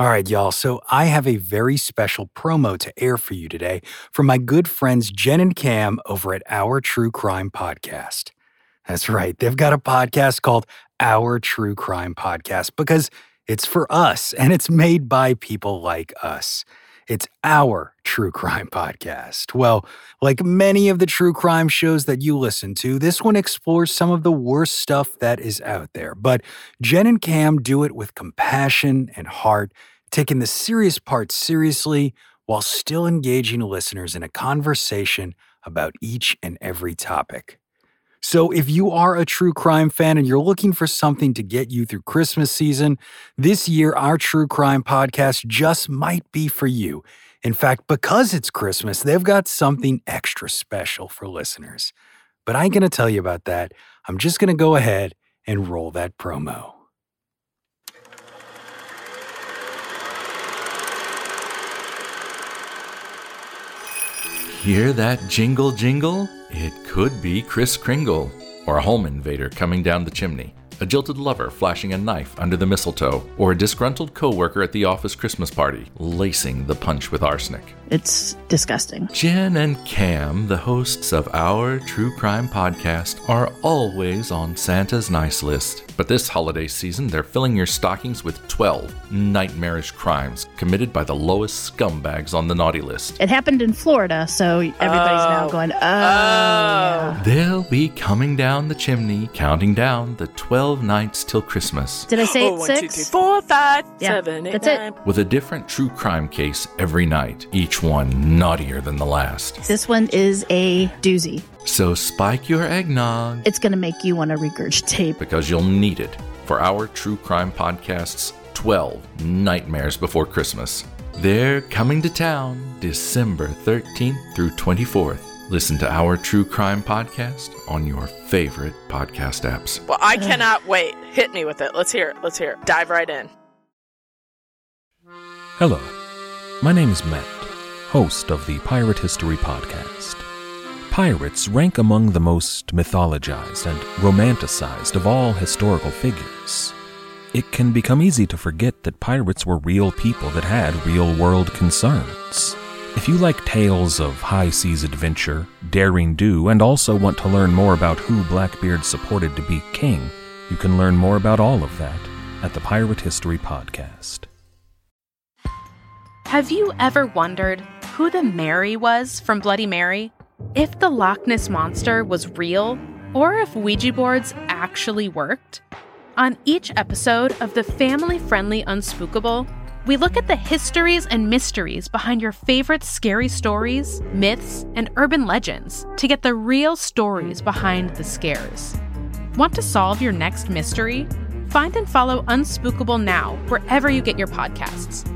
All right, y'all. So I have a very special promo to air for you today from my good friends Jen and Cam over at Our True Crime Podcast. That's right. They've got a podcast called Our True Crime Podcast because it's for us and it's made by people like us. It's our true crime podcast. Well, like many of the true crime shows that you listen to, this one explores some of the worst stuff that is out there. But Jen and Cam do it with compassion and heart, taking the serious parts seriously while still engaging listeners in a conversation about each and every topic. So, if you are a true crime fan and you're looking for something to get you through Christmas season, this year our true crime podcast just might be for you. In fact, because it's Christmas, they've got something extra special for listeners. But I ain't going to tell you about that. I'm just going to go ahead and roll that promo. Hear that jingle jingle? It could be Kris Kringle, or a home invader coming down the chimney, a jilted lover flashing a knife under the mistletoe, or a disgruntled coworker at the office Christmas party, lacing the punch with arsenic. It's disgusting. Jen and Cam, the hosts of our true crime podcast, are always on Santa's nice list. But this holiday season, they're filling your stockings with 12 nightmarish crimes committed by the lowest scumbags on the naughty list. It happened in Florida, so everybody's now Oh. going, oh, oh yeah. They'll be coming down the chimney, counting down the 12 nights till Christmas, Did I say Oh, it one, two, six? three, four, five, Yeah, seven, eight, that's it. with a different true crime case every night, each one naughtier than the last. This one is a doozy. So spike your eggnog. It's going to make you want to regurgitate. because you'll need it for our true crime podcast's 12 Nightmares Before Christmas. They're coming to town December 13th through 24th. Listen to our true crime podcast on your favorite podcast apps. Well, I cannot wait. Hit me with it. Let's hear it. Let's hear it. Dive right in. Hello, my name is Matt, host of the Pirate History Podcast. Pirates rank among the most mythologized and romanticized of all historical figures. It can become easy to forget that pirates were real people that had real world concerns. If you like tales of high seas adventure, daring do, and also want to learn more about who Blackbeard supported to be king, you can learn more about all of that at the Pirate History Podcast. Have you ever wondered who the Mary was from Bloody Mary? If the Loch Ness Monster was real, or if Ouija boards actually worked? On each episode of the family friendly Unspookable, we look at the histories and mysteries behind your favorite scary stories, myths, and urban legends to get the real stories behind the scares. Want to solve your next mystery? Find and follow Unspookable now wherever you get your podcasts.